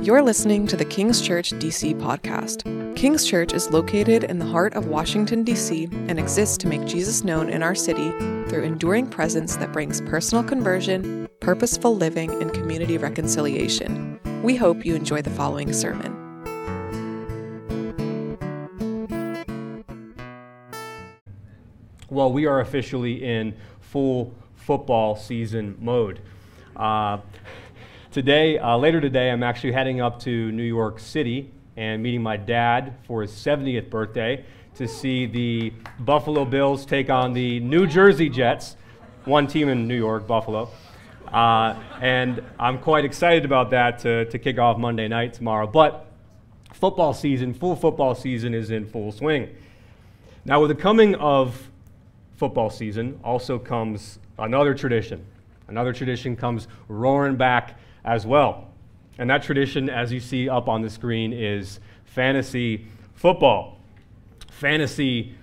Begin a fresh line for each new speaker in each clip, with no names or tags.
You're listening to the King's Church DC podcast. King's Church is located in the heart of Washington, D.C., and exists to make Jesus known in our city through enduring presence that brings personal conversion, purposeful living, and community reconciliation. We hope you enjoy the following sermon.
Well, we are officially in full football season mode. Uh, today, uh, later today, I'm actually heading up to New York City and meeting my dad for his 70th birthday to see the Buffalo Bills take on the New Jersey Jets, one team in New York, Buffalo. Uh, and I'm quite excited about that to, to kick off Monday night tomorrow. But football season, full football season, is in full swing. Now, with the coming of football season also comes another tradition. Another tradition comes roaring back as well. And that tradition, as you see up on the screen, is fantasy football. Fantasy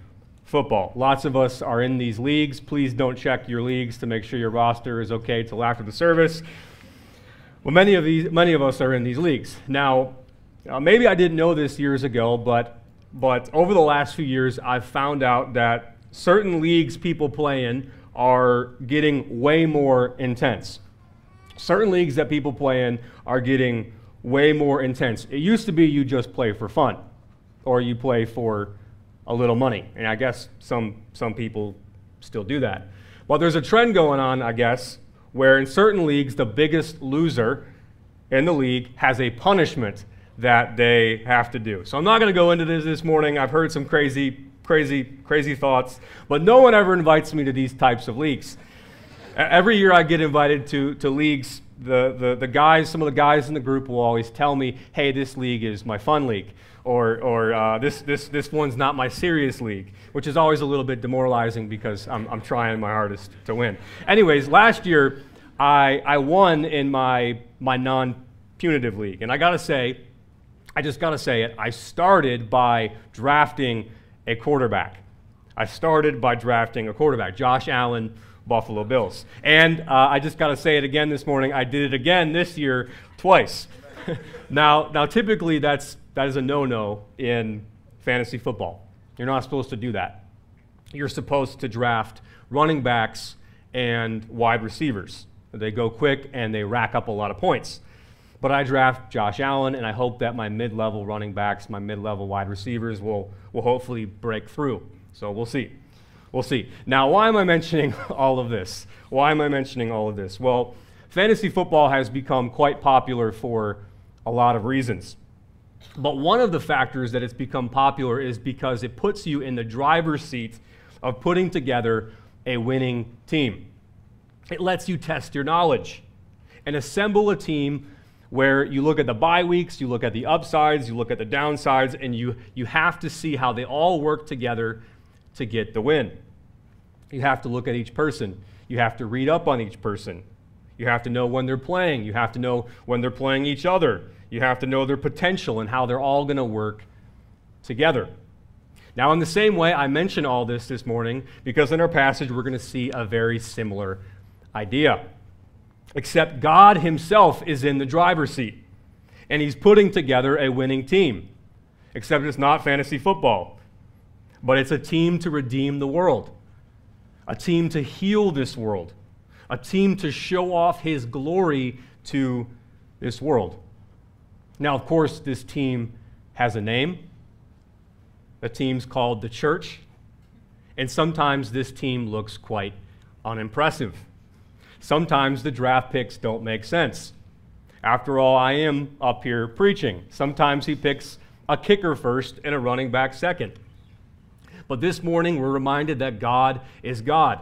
football. Lots of us are in these leagues. Please don't check your leagues to make sure your roster is okay till after the service. Well, many of, these, many of us are in these leagues. Now, uh, maybe I didn't know this years ago, but, but over the last few years, I've found out that certain leagues people play in are getting way more intense. Certain leagues that people play in are getting way more intense. It used to be you just play for fun or you play for a little money. And I guess some, some people still do that. But there's a trend going on, I guess, where in certain leagues, the biggest loser in the league has a punishment that they have to do. So I'm not going to go into this this morning. I've heard some crazy crazy, crazy thoughts. But no one ever invites me to these types of leagues. Every year I get invited to, to leagues, the, the, the guys, some of the guys in the group will always tell me, hey, this league is my fun league, or, or uh, this, this, this one's not my serious league, which is always a little bit demoralizing because I'm, I'm trying my hardest to win. Anyways, last year I, I won in my, my non punitive league. And I gotta say, I just gotta say it, I started by drafting a quarterback. I started by drafting a quarterback, Josh Allen, Buffalo Bills. And uh, I just got to say it again this morning. I did it again this year twice. now, now, typically that's that is a no-no in fantasy football. You're not supposed to do that. You're supposed to draft running backs and wide receivers. They go quick and they rack up a lot of points. But I draft Josh Allen, and I hope that my mid level running backs, my mid level wide receivers will, will hopefully break through. So we'll see. We'll see. Now, why am I mentioning all of this? Why am I mentioning all of this? Well, fantasy football has become quite popular for a lot of reasons. But one of the factors that it's become popular is because it puts you in the driver's seat of putting together a winning team. It lets you test your knowledge and assemble a team where you look at the bye weeks, you look at the upsides, you look at the downsides, and you, you have to see how they all work together to get the win. You have to look at each person. You have to read up on each person. You have to know when they're playing. You have to know when they're playing each other. You have to know their potential and how they're all going to work together. Now, in the same way, I mention all this this morning because in our passage we're going to see a very similar idea except God Himself is in the driver's seat. And He's putting together a winning team. Except it's not fantasy football, but it's a team to redeem the world, a team to heal this world, a team to show off His glory to this world. Now, of course, this team has a name. The team's called the church. And sometimes this team looks quite unimpressive. Sometimes the draft picks don't make sense. After all, I am up here preaching. Sometimes he picks a kicker first and a running back second. But this morning, we're reminded that God is God.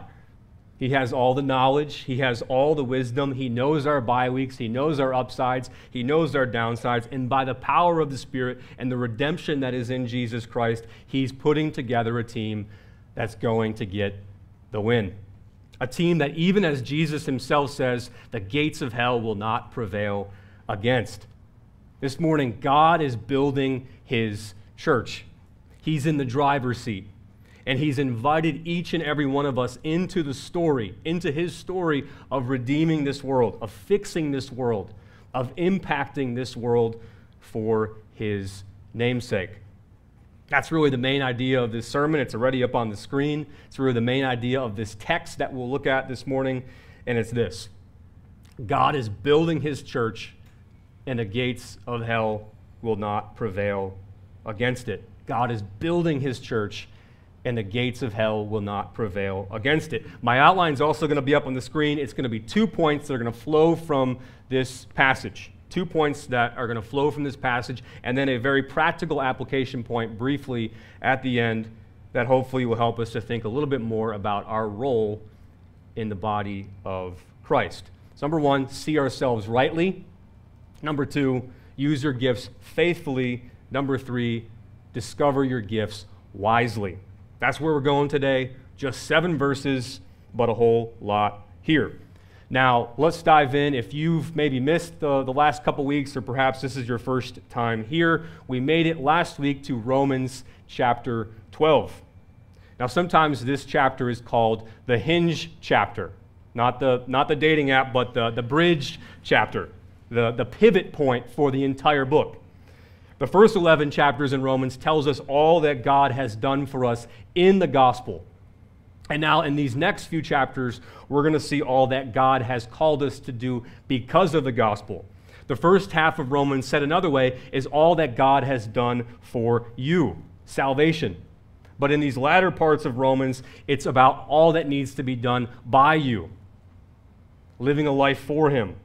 He has all the knowledge, He has all the wisdom, He knows our bye weeks, He knows our upsides, He knows our downsides, and by the power of the Spirit and the redemption that is in Jesus Christ, He's putting together a team that's going to get the win. A team that, even as Jesus himself says, the gates of hell will not prevail against. This morning, God is building his church. He's in the driver's seat. And he's invited each and every one of us into the story, into his story of redeeming this world, of fixing this world, of impacting this world for his namesake. That's really the main idea of this sermon. It's already up on the screen. It's really the main idea of this text that we'll look at this morning, and it's this God is building his church, and the gates of hell will not prevail against it. God is building his church, and the gates of hell will not prevail against it. My outline is also going to be up on the screen. It's going to be two points that are going to flow from this passage. Two points that are going to flow from this passage, and then a very practical application point briefly at the end that hopefully will help us to think a little bit more about our role in the body of Christ. So, number one, see ourselves rightly. Number two, use your gifts faithfully. Number three, discover your gifts wisely. That's where we're going today. Just seven verses, but a whole lot here. Now, let's dive in. If you've maybe missed the, the last couple weeks, or perhaps this is your first time here, we made it last week to Romans chapter 12. Now, sometimes this chapter is called the hinge chapter, not the, not the dating app, but the, the bridge chapter, the, the pivot point for the entire book. The first 11 chapters in Romans tells us all that God has done for us in the gospel. And now, in these next few chapters, we're going to see all that God has called us to do because of the gospel. The first half of Romans, said another way, is all that God has done for you salvation. But in these latter parts of Romans, it's about all that needs to be done by you, living a life for Him.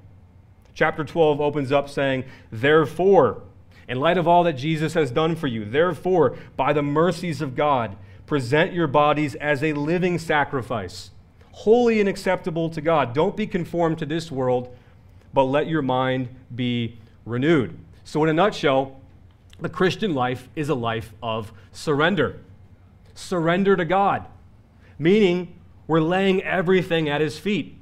Chapter 12 opens up saying, Therefore, in light of all that Jesus has done for you, therefore, by the mercies of God, present your bodies as a living sacrifice, holy and acceptable to God. Don't be conformed to this world, but let your mind be renewed. So, in a nutshell, the Christian life is a life of surrender. Surrender to God, meaning we're laying everything at His feet.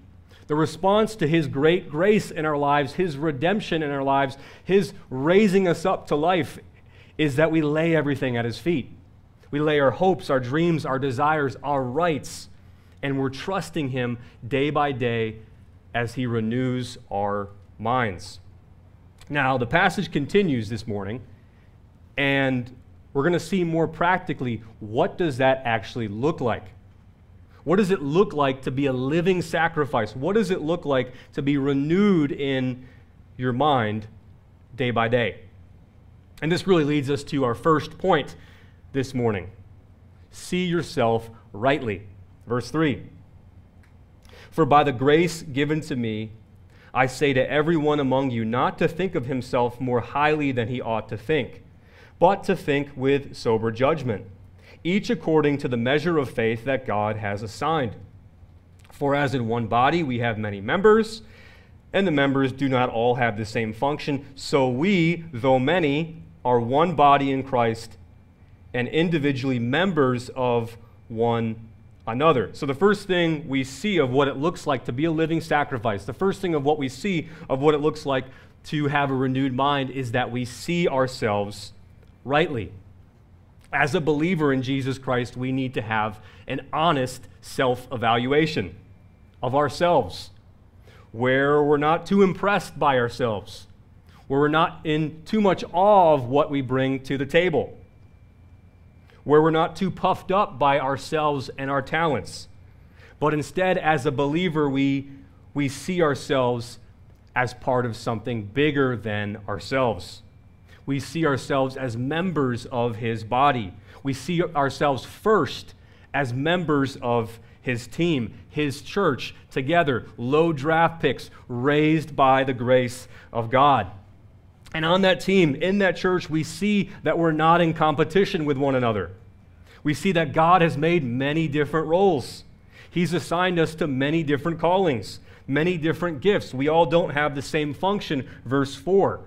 The response to His great grace in our lives, His redemption in our lives, His raising us up to life, is that we lay everything at His feet. We lay our hopes, our dreams, our desires, our rights, and we're trusting Him day by day as He renews our minds. Now, the passage continues this morning, and we're going to see more practically what does that actually look like? What does it look like to be a living sacrifice? What does it look like to be renewed in your mind day by day? And this really leads us to our first point this morning. See yourself rightly. Verse 3 For by the grace given to me, I say to everyone among you not to think of himself more highly than he ought to think, but to think with sober judgment each according to the measure of faith that God has assigned. For as in one body we have many members, and the members do not all have the same function, so we, though many, are one body in Christ and individually members of one another. So, the first thing we see of what it looks like to be a living sacrifice, the first thing of what we see of what it looks like to have a renewed mind is that we see ourselves rightly. As a believer in Jesus Christ, we need to have an honest self evaluation of ourselves, where we're not too impressed by ourselves, where we're not in too much awe of what we bring to the table, where we're not too puffed up by ourselves and our talents, but instead, as a believer, we, we see ourselves as part of something bigger than ourselves we see ourselves as members of his body. We see ourselves first as members of his team, his church, together, low draft picks, raised by the grace of God. And on that team, in that church, we see that we're not in competition with one another. We see that God has made many different roles. He's assigned us to many different callings, many different gifts. We all don't have the same function, verse 4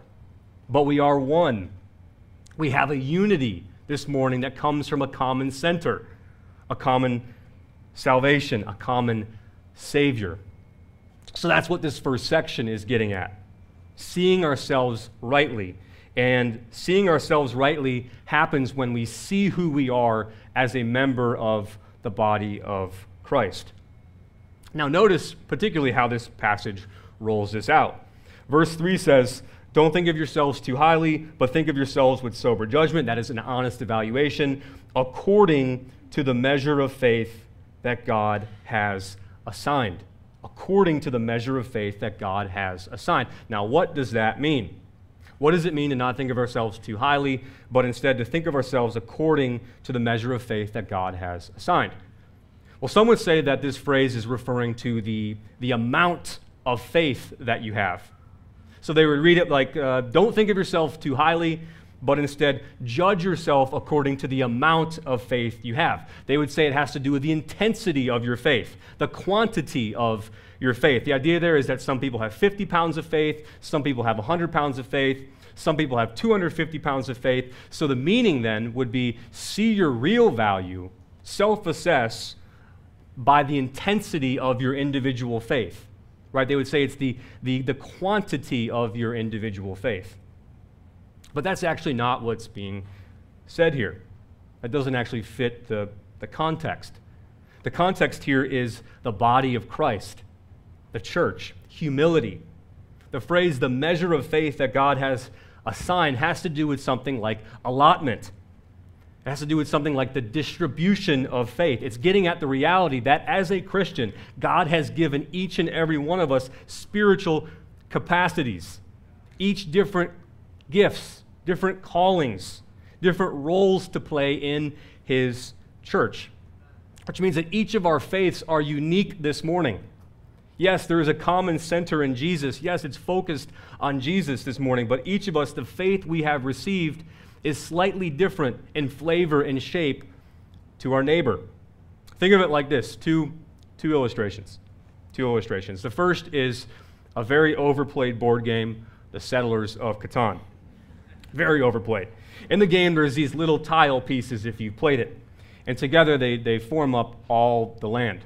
but we are one. We have a unity this morning that comes from a common center, a common salvation, a common Savior. So that's what this first section is getting at seeing ourselves rightly. And seeing ourselves rightly happens when we see who we are as a member of the body of Christ. Now, notice particularly how this passage rolls this out. Verse 3 says, Don't think of yourselves too highly, but think of yourselves with sober judgment. That is an honest evaluation according to the measure of faith that God has assigned. According to the measure of faith that God has assigned. Now, what does that mean? What does it mean to not think of ourselves too highly, but instead to think of ourselves according to the measure of faith that God has assigned? Well, some would say that this phrase is referring to the, the amount of faith that you have. So they would read it like, uh, don't think of yourself too highly, but instead judge yourself according to the amount of faith you have. They would say it has to do with the intensity of your faith, the quantity of your faith. The idea there is that some people have 50 pounds of faith, some people have 100 pounds of faith, some people have 250 pounds of faith. So the meaning then would be see your real value, self assess by the intensity of your individual faith. Right? They would say it's the, the, the quantity of your individual faith. But that's actually not what's being said here. That doesn't actually fit the, the context. The context here is the body of Christ the church, humility. The phrase, the measure of faith that God has assigned, has to do with something like allotment. It has to do with something like the distribution of faith. It's getting at the reality that as a Christian, God has given each and every one of us spiritual capacities, each different gifts, different callings, different roles to play in His church. Which means that each of our faiths are unique this morning. Yes, there is a common center in Jesus. Yes, it's focused on Jesus this morning, but each of us, the faith we have received is slightly different in flavor and shape to our neighbor. Think of it like this two, two illustrations. Two illustrations. The first is a very overplayed board game, The Settlers of Catan. Very overplayed. In the game, there's these little tile pieces if you played it, and together they, they form up all the land.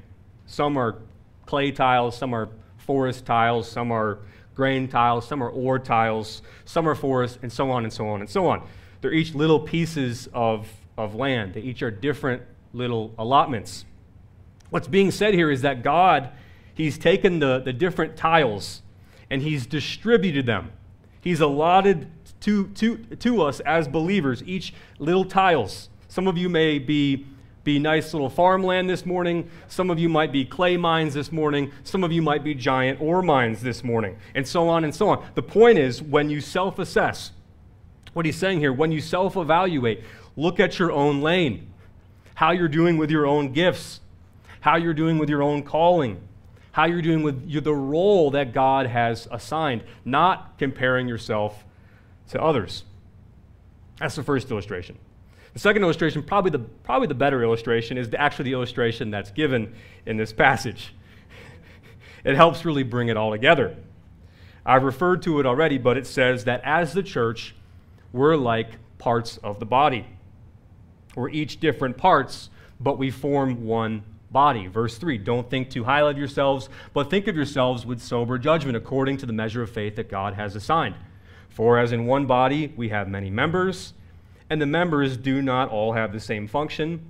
Some are clay tiles, some are forest tiles, some are grain tiles, some are ore tiles, some are forest, and so on and so on and so on. They're each little pieces of, of land. They each are different little allotments. What's being said here is that God, He's taken the, the different tiles and He's distributed them. He's allotted to, to, to us as believers each little tiles. Some of you may be be nice little farmland this morning. Some of you might be clay mines this morning. Some of you might be giant ore mines this morning, and so on and so on. The point is, when you self assess, what he's saying here, when you self evaluate, look at your own lane, how you're doing with your own gifts, how you're doing with your own calling, how you're doing with the role that God has assigned, not comparing yourself to others. That's the first illustration. The second illustration, probably the, probably the better illustration, is the, actually the illustration that's given in this passage. it helps really bring it all together. I've referred to it already, but it says that as the church, we're like parts of the body. We're each different parts, but we form one body. Verse 3 Don't think too highly of yourselves, but think of yourselves with sober judgment, according to the measure of faith that God has assigned. For as in one body we have many members, and the members do not all have the same function.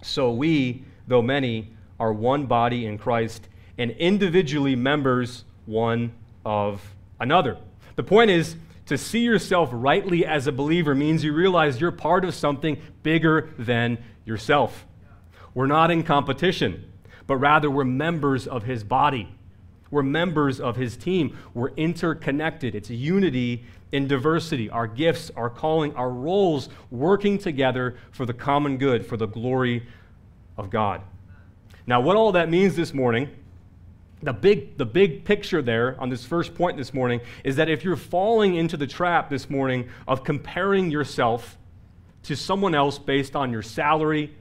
So we, though many, are one body in Christ and individually members one of another. The point is, to see yourself rightly as a believer means you realize you're part of something bigger than yourself. We're not in competition, but rather we're members of his body. We're members of his team. We're interconnected. It's unity in diversity, our gifts, our calling, our roles working together for the common good, for the glory of God. Now, what all that means this morning, the big, the big picture there on this first point this morning is that if you're falling into the trap this morning of comparing yourself to someone else based on your salary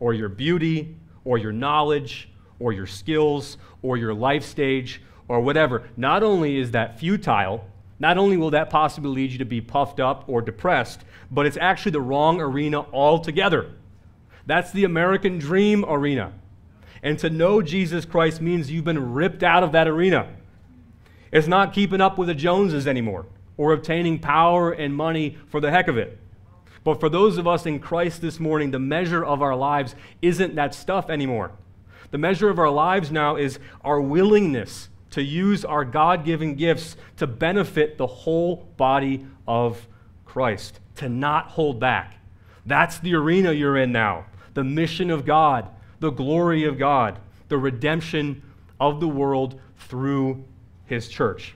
or your beauty or your knowledge or your skills or your life stage or whatever, not only is that futile, not only will that possibly lead you to be puffed up or depressed, but it's actually the wrong arena altogether. That's the American dream arena. And to know Jesus Christ means you've been ripped out of that arena. It's not keeping up with the Joneses anymore. or obtaining power and money for the heck of it. But for those of us in Christ this morning, the measure of our lives isn't that stuff anymore. The measure of our lives now is our willingness to use our God given gifts to benefit the whole body of Christ, to not hold back. That's the arena you're in now the mission of God, the glory of God, the redemption of the world through his church.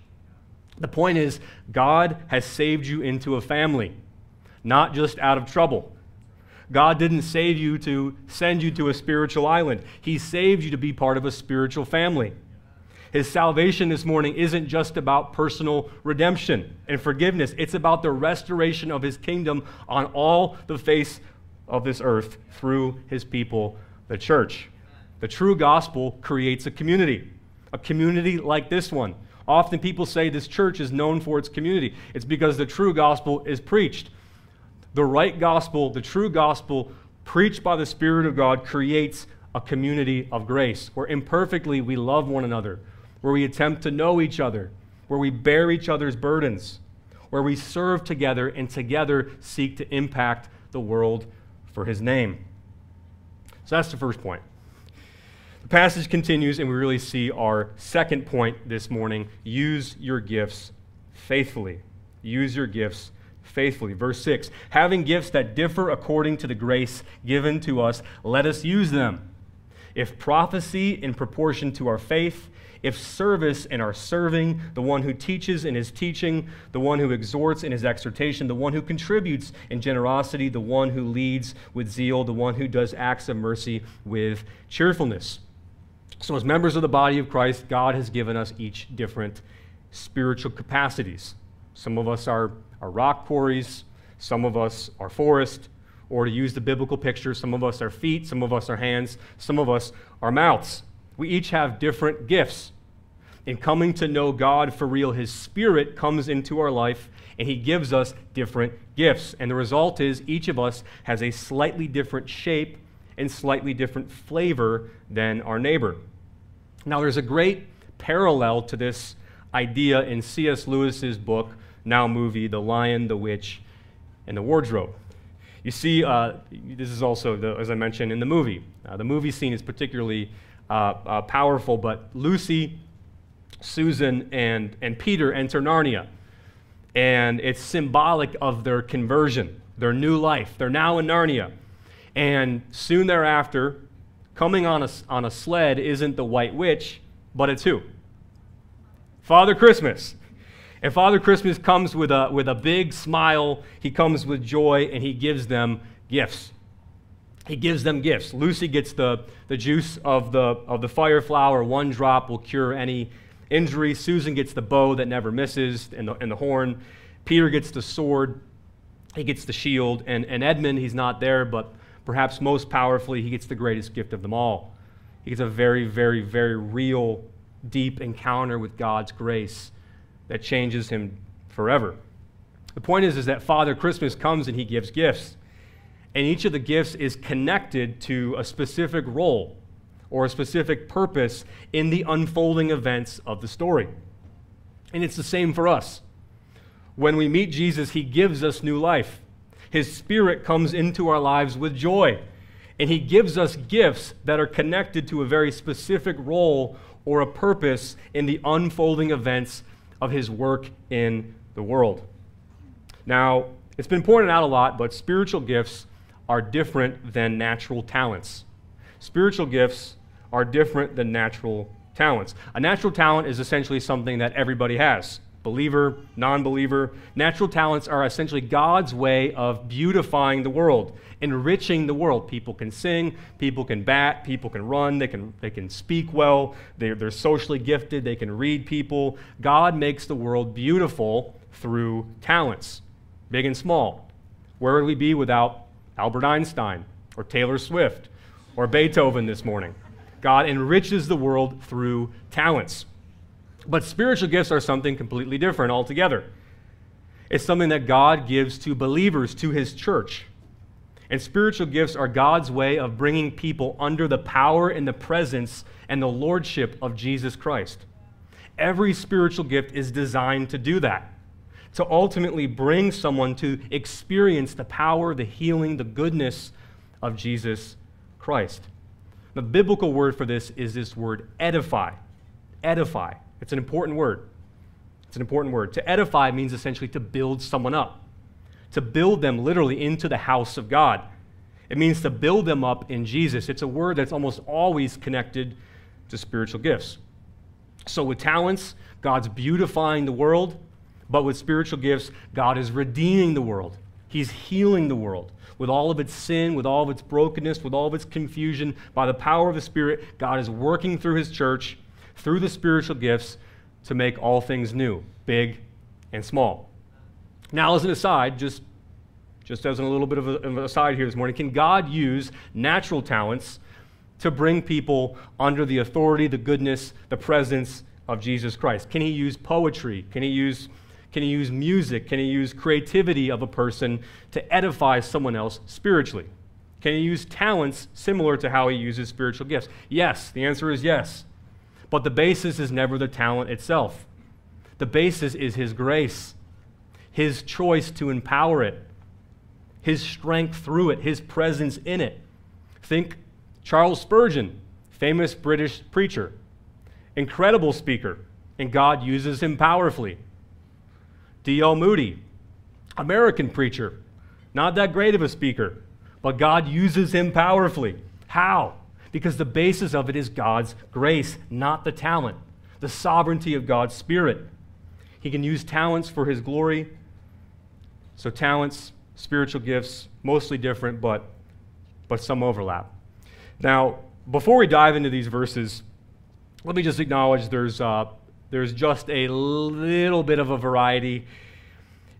The point is, God has saved you into a family, not just out of trouble. God didn't save you to send you to a spiritual island, He saved you to be part of a spiritual family. His salvation this morning isn't just about personal redemption and forgiveness, it's about the restoration of His kingdom on all the face of this earth through His people, the church. The true gospel creates a community, a community like this one. Often people say this church is known for its community. It's because the true gospel is preached. The right gospel, the true gospel, preached by the Spirit of God, creates a community of grace where imperfectly we love one another, where we attempt to know each other, where we bear each other's burdens, where we serve together and together seek to impact the world for His name. So that's the first point. The passage continues, and we really see our second point this morning use your gifts faithfully. Use your gifts faithfully. Verse 6 Having gifts that differ according to the grace given to us, let us use them. If prophecy in proportion to our faith, if service in our serving, the one who teaches in his teaching, the one who exhorts in his exhortation, the one who contributes in generosity, the one who leads with zeal, the one who does acts of mercy with cheerfulness. So, as members of the body of Christ, God has given us each different spiritual capacities. Some of us are are rock quarries, some of us are forest, or to use the biblical picture, some of us are feet, some of us are hands, some of us are mouths. We each have different gifts. In coming to know God for real, His Spirit comes into our life and He gives us different gifts. And the result is each of us has a slightly different shape and slightly different flavor than our neighbor. Now, there's a great parallel to this idea in C.S. Lewis's book, now movie, The Lion, the Witch, and the Wardrobe. You see, uh, this is also, the, as I mentioned, in the movie. Uh, the movie scene is particularly uh, uh, powerful, but Lucy, Susan, and, and Peter enter Narnia. And it's symbolic of their conversion, their new life. They're now in Narnia. And soon thereafter, coming on a, on a sled isn't the White Witch, but it's who? Father Christmas. And Father Christmas comes with a, with a big smile, he comes with joy, and he gives them gifts. He gives them gifts. Lucy gets the, the juice of the, of the fire flower. One drop will cure any injury. Susan gets the bow that never misses and the, and the horn. Peter gets the sword. He gets the shield. And, and Edmund, he's not there, but perhaps most powerfully, he gets the greatest gift of them all. He gets a very, very, very real, deep encounter with God's grace that changes him forever. The point is, is that Father Christmas comes and he gives gifts. And each of the gifts is connected to a specific role or a specific purpose in the unfolding events of the story. And it's the same for us. When we meet Jesus, he gives us new life. His spirit comes into our lives with joy. And he gives us gifts that are connected to a very specific role or a purpose in the unfolding events of his work in the world. Now, it's been pointed out a lot, but spiritual gifts are different than natural talents. Spiritual gifts are different than natural talents. A natural talent is essentially something that everybody has believer, non believer. Natural talents are essentially God's way of beautifying the world, enriching the world. People can sing, people can bat, people can run, they can, they can speak well, they're, they're socially gifted, they can read people. God makes the world beautiful through talents, big and small. Where would we be without Albert Einstein or Taylor Swift or Beethoven this morning? God enriches the world through talents. But spiritual gifts are something completely different altogether. It's something that God gives to believers, to his church. And spiritual gifts are God's way of bringing people under the power and the presence and the lordship of Jesus Christ. Every spiritual gift is designed to do that, to ultimately bring someone to experience the power, the healing, the goodness of Jesus Christ. The biblical word for this is this word edify. Edify. It's an important word. It's an important word. To edify means essentially to build someone up, to build them literally into the house of God. It means to build them up in Jesus. It's a word that's almost always connected to spiritual gifts. So, with talents, God's beautifying the world, but with spiritual gifts, God is redeeming the world. He's healing the world with all of its sin, with all of its brokenness, with all of its confusion. By the power of the Spirit, God is working through His church, through the spiritual gifts, to make all things new, big and small. Now, as an aside, just, just as a little bit of, a, an aside here this morning, can God use natural talents to bring people under the authority, the goodness, the presence of Jesus Christ? Can He use poetry? Can He use can he use music? Can he use creativity of a person to edify someone else spiritually? Can he use talents similar to how he uses spiritual gifts? Yes, the answer is yes. But the basis is never the talent itself. The basis is his grace, his choice to empower it, his strength through it, his presence in it. Think Charles Spurgeon, famous British preacher, incredible speaker, and God uses him powerfully. D.L. Moody, American preacher, not that great of a speaker, but God uses him powerfully. How? Because the basis of it is God's grace, not the talent, the sovereignty of God's Spirit. He can use talents for his glory. So, talents, spiritual gifts, mostly different, but, but some overlap. Now, before we dive into these verses, let me just acknowledge there's, uh, there's just a little bit of a variety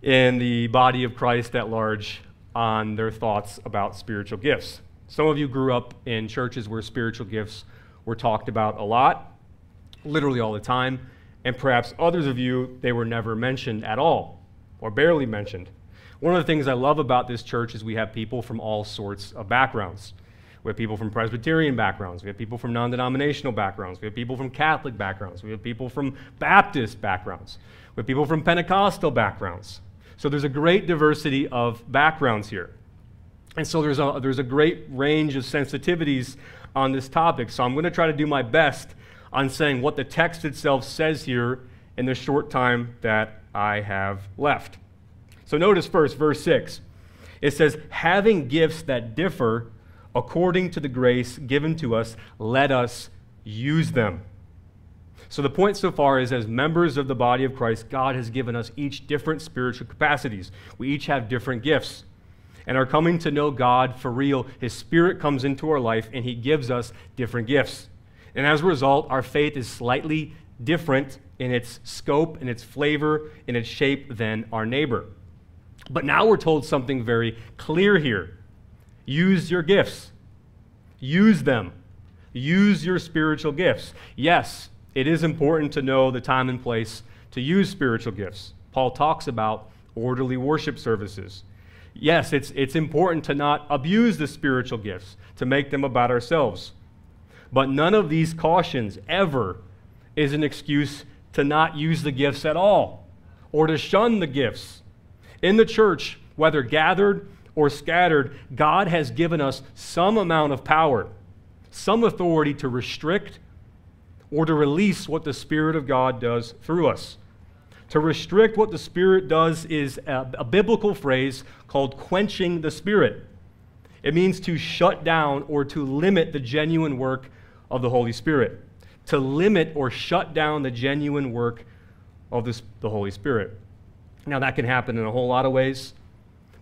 in the body of Christ at large on their thoughts about spiritual gifts. Some of you grew up in churches where spiritual gifts were talked about a lot, literally all the time, and perhaps others of you, they were never mentioned at all or barely mentioned. One of the things I love about this church is we have people from all sorts of backgrounds. We have people from Presbyterian backgrounds. We have people from non denominational backgrounds. We have people from Catholic backgrounds. We have people from Baptist backgrounds. We have people from Pentecostal backgrounds. So there's a great diversity of backgrounds here. And so there's a, there's a great range of sensitivities on this topic. So I'm going to try to do my best on saying what the text itself says here in the short time that I have left. So notice first, verse 6. It says, having gifts that differ according to the grace given to us, let us use them. So, the point so far is as members of the body of Christ, God has given us each different spiritual capacities. We each have different gifts and are coming to know God for real, His Spirit comes into our life and He gives us different gifts. And as a result, our faith is slightly different in its scope, in its flavor, in its shape than our neighbor. But now we're told something very clear here use your gifts, use them, use your spiritual gifts. Yes, it is important to know the time and place to use spiritual gifts. Paul talks about orderly worship services yes, it's, it's important to not abuse the spiritual gifts, to make them about ourselves. But none of these cautions ever is an excuse to not use the gifts at all or to shun the gifts. In the church, whether gathered or scattered, God has given us some amount of power, some authority to restrict or to release what the Spirit of God does through us. To restrict what the Spirit does is a, a, biblical phrase called quenching the Spirit. It means to shut down or to limit the genuine work of the Holy Spirit. To limit or shut down the genuine work of this, the Holy Spirit. Now, that can happen in a whole lot of ways,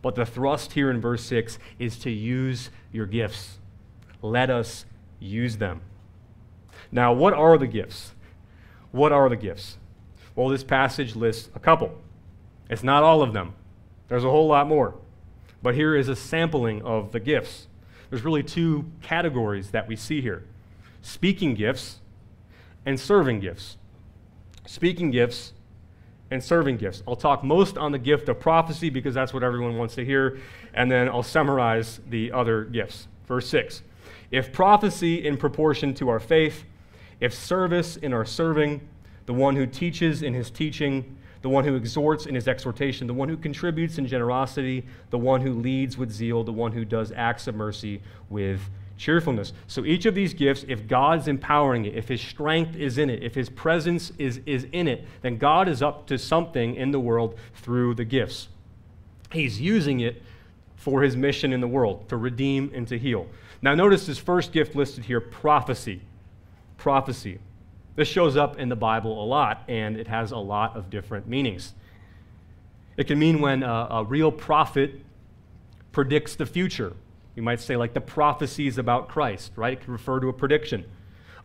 but the thrust here in verse 6 is to use your gifts. Let us use them. Now, what are the gifts? What are the gifts? Well, this passage lists a couple. It's not all of them, there's a whole lot more. But here is a sampling of the gifts. There's really two categories that we see here speaking gifts and serving gifts. Speaking gifts and serving gifts. I'll talk most on the gift of prophecy because that's what everyone wants to hear, and then I'll summarize the other gifts. Verse 6 If prophecy in proportion to our faith, if service in our serving, the one who teaches in his teaching, the one who exhorts in his exhortation, the one who contributes in generosity, the one who leads with zeal, the one who does acts of mercy with cheerfulness. So each of these gifts, if God's empowering it, if his strength is in it, if his presence is, is in it, then God is up to something in the world through the gifts. He's using it for his mission in the world to redeem and to heal. Now, notice his first gift listed here prophecy. Prophecy. This shows up in the Bible a lot, and it has a lot of different meanings. It can mean when a, a real prophet predicts the future. You might say, like the prophecies about Christ, right? It can refer to a prediction.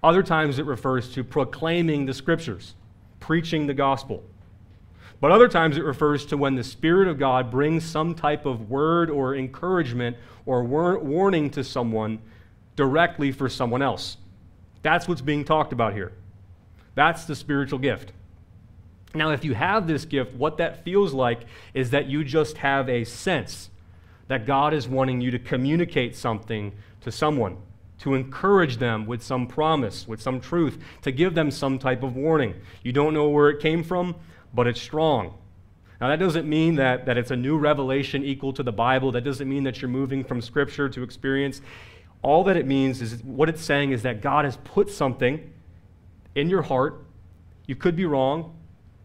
Other times it refers to proclaiming the scriptures, preaching the gospel. But other times it refers to when the Spirit of God brings some type of word or encouragement or war- warning to someone directly for someone else. That's what's being talked about here. That's the spiritual gift. Now, if you have this gift, what that feels like is that you just have a sense that God is wanting you to communicate something to someone, to encourage them with some promise, with some truth, to give them some type of warning. You don't know where it came from, but it's strong. Now, that doesn't mean that, that it's a new revelation equal to the Bible. That doesn't mean that you're moving from Scripture to experience. All that it means is what it's saying is that God has put something in your heart. You could be wrong,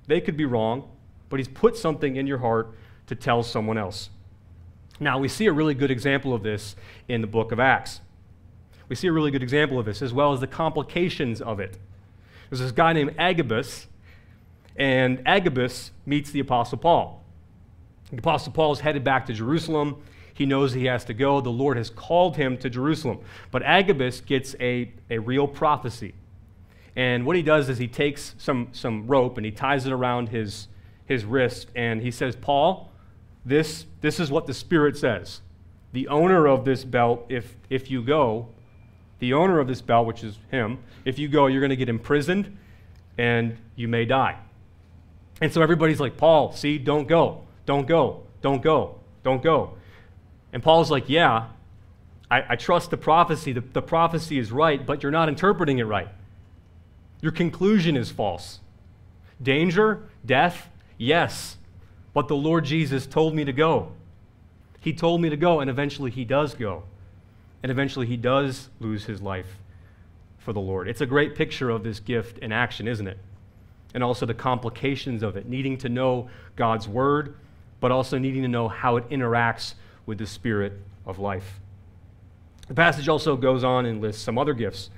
they could be wrong, but He's put something in your heart to tell someone else. Now, we see a really good example of this in the book of Acts. We see a really good example of this, as well as the complications of it. There's this guy named Agabus, and Agabus meets the Apostle Paul. The Apostle Paul is headed back to Jerusalem. He knows he has to go. The Lord has called him to Jerusalem. But Agabus gets a, a real prophecy. And what he does is he takes some, some rope and he ties it around his, his wrist and he says, Paul, this, this is what the Spirit says. The owner of this belt, if, if you go, the owner of this belt, which is him, if you go, you're going to get imprisoned and you may die. And so everybody's like, Paul, see, don't go, don't go, don't go, don't go. And Paul's like, yeah, I, I trust the prophecy. The, the prophecy is right, but you're not interpreting it right. Your conclusion is false. Danger, death, yes. But the Lord Jesus told me to go. He told me to go, and eventually he does go. And eventually he does lose his life for the Lord. It's a great picture of this gift in action, isn't it? And also the complications of it, needing to know God's word, but also needing to know how it interacts with the spirit of life. The passage also goes on and lists some other gifts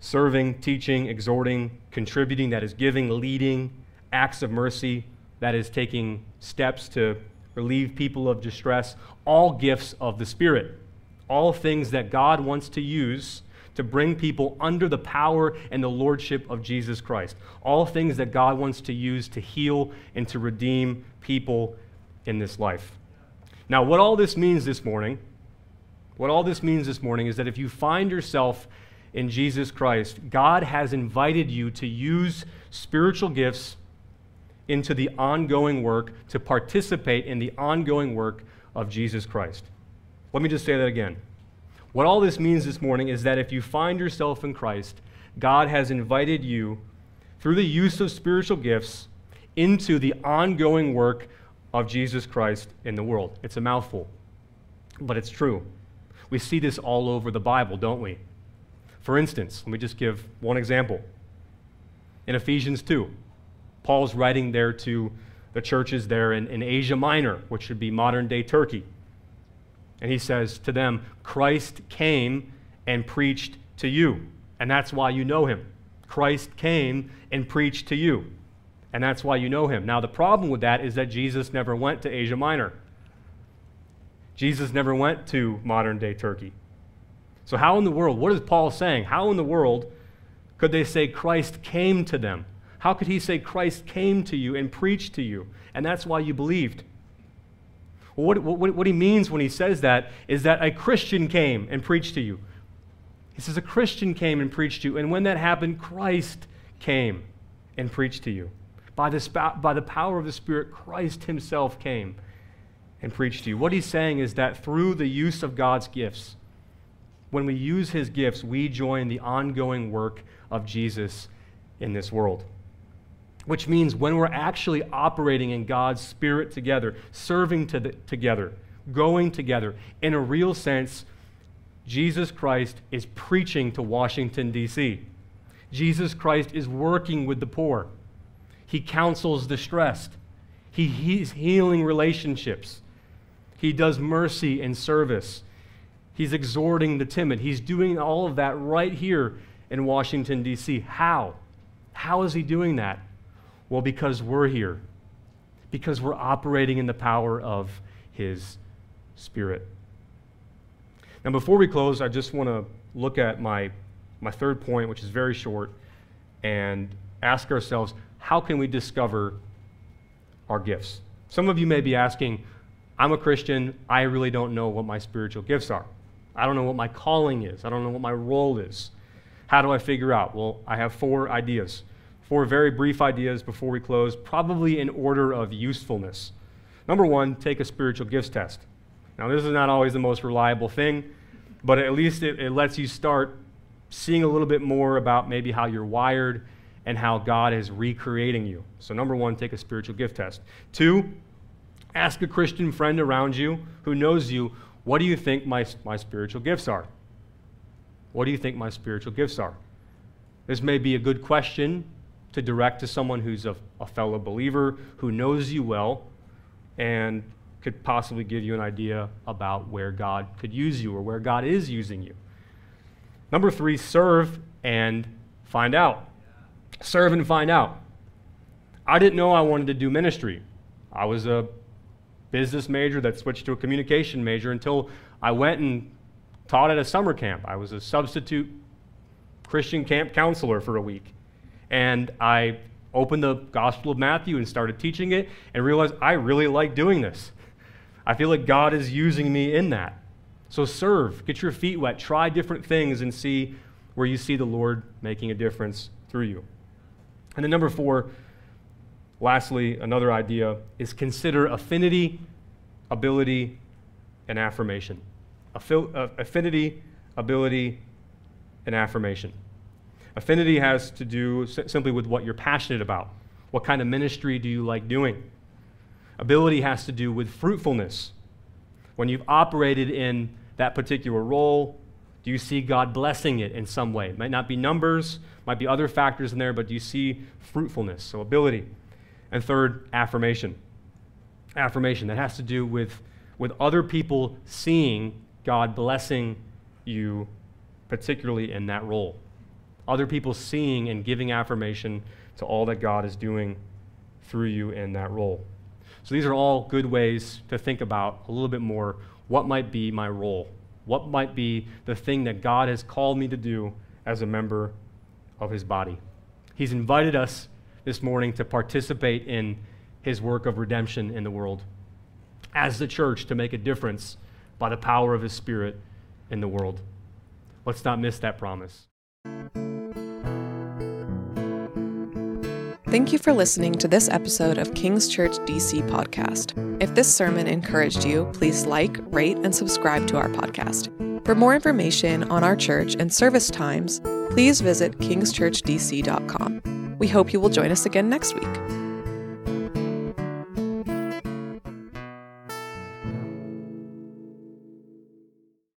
serving, teaching, exhorting, contributing, that is giving, leading, acts of mercy, that is taking steps to relieve people of distress, all gifts of the Spirit, all things that God wants to use to bring people under the power and the lordship of Jesus Christ, all things that God wants to use to heal and to redeem people in this life. Now, what all this means this morning, what all this means this morning is that if you find yourself in Jesus Christ, God has invited you to use spiritual gifts into the ongoing work, to participate in the ongoing work of Jesus Christ. Let me just say that again. What all this means this morning is that if you find yourself in Christ, God has invited you, through the use of spiritual gifts, into the ongoing work of Jesus Christ in the world. It's a mouthful, but it's true. We see this all over the Bible, don't we? For instance, let me just give one example. In Ephesians 2, Paul's writing there to the churches there in, in Asia Minor, which should be modern day Turkey. And he says to them, Christ came and preached to you, and that's why you know him. Christ came and preached to you, and that's why you know him. Now, the problem with that is that Jesus never went to Asia Minor. Jesus never went to modern day Turkey. So, how in the world, what is Paul saying? How in the world could they say Christ came to them? How could he say Christ came to you and preached to you? And that's why you believed. Well, what, what, what he means when he says that is that a Christian came and preached to you. He says a Christian came and preached to you. And when that happened, Christ came and preached to you. By the, by the power of the Spirit, Christ himself came and preached to you. What he's saying is that through the use of God's gifts, when we use his gifts, we join the ongoing work of Jesus in this world. which means when we're actually operating in God's Spirit together, serving to the, together, going together, in a real sense, Jesus Christ is preaching to Washington, D.C. Jesus Christ is working with the poor. He counsels the stressed. He, he's healing relationships. He does mercy and service. He's exhorting the timid. He's doing all of that right here in Washington, D.C. How? How is he doing that? Well, because we're here, because we're operating in the power of his Spirit. Now, before we close, I just want to look at my, my third point, which is very short, and ask ourselves how can we discover our gifts? Some of you may be asking, I'm a Christian, I really don't know what my spiritual gifts are. I don't know what my calling is, I don't know what my role is. How do I figure out? Well, I have four ideas, four very brief ideas before we close, probably in order of usefulness. Number one, take a spiritual gifts test. Now, this is not always the most reliable thing, but at least it, it lets you start seeing a little bit more about maybe how you're wired and how God is recreating you. So, number one, take a spiritual gift test. Two, ask a Christian friend around you who knows you, what do you think my, my spiritual gifts are? What do you think my spiritual gifts are? This may be a good question to direct to someone who's a, a fellow believer who knows you well and could possibly give you an idea about where God could use you or where God is using you. Number three, serve and find out. Serve and find out. I didn't know I wanted to do ministry. I was a business major that switched to a communication major until I went and taught at a summer camp. I was a substitute Christian camp counselor for a week. And I opened the Gospel of Matthew and started teaching it and realized I really like doing this. I feel like God is using me in that. So serve, get your feet wet, try different things, and see where you see the Lord making a difference through you. And then, number four, lastly, another idea is consider affinity, ability, and affirmation. Uh, affinity, ability, and affirmation. Affinity has to do simply with what you're passionate about. What kind of ministry do you like doing? Ability has to do with fruitfulness. When you've operated in that particular role, do you see God blessing it in some way? It might not be numbers, might be other factors in there, but do you see fruitfulness? So, ability. And third, affirmation. Affirmation that has to do with, with other people seeing God blessing you, particularly in that role. Other people seeing and giving affirmation to all that God is doing through you in that role. So these are all good ways to think about a little bit more what might be my role? What might be the thing that God has called me to do as a member of his body? He's invited us this morning to participate in his work of redemption in the world as the church to make a difference by the power of his spirit in the world. Let's not miss that promise.
Thank you for listening to this episode of King's Church DC podcast. If this sermon encouraged you, please like, rate, and subscribe to our podcast. For more information on our church and service times, please visit kingschurchdc.com. We hope you will join us again next week.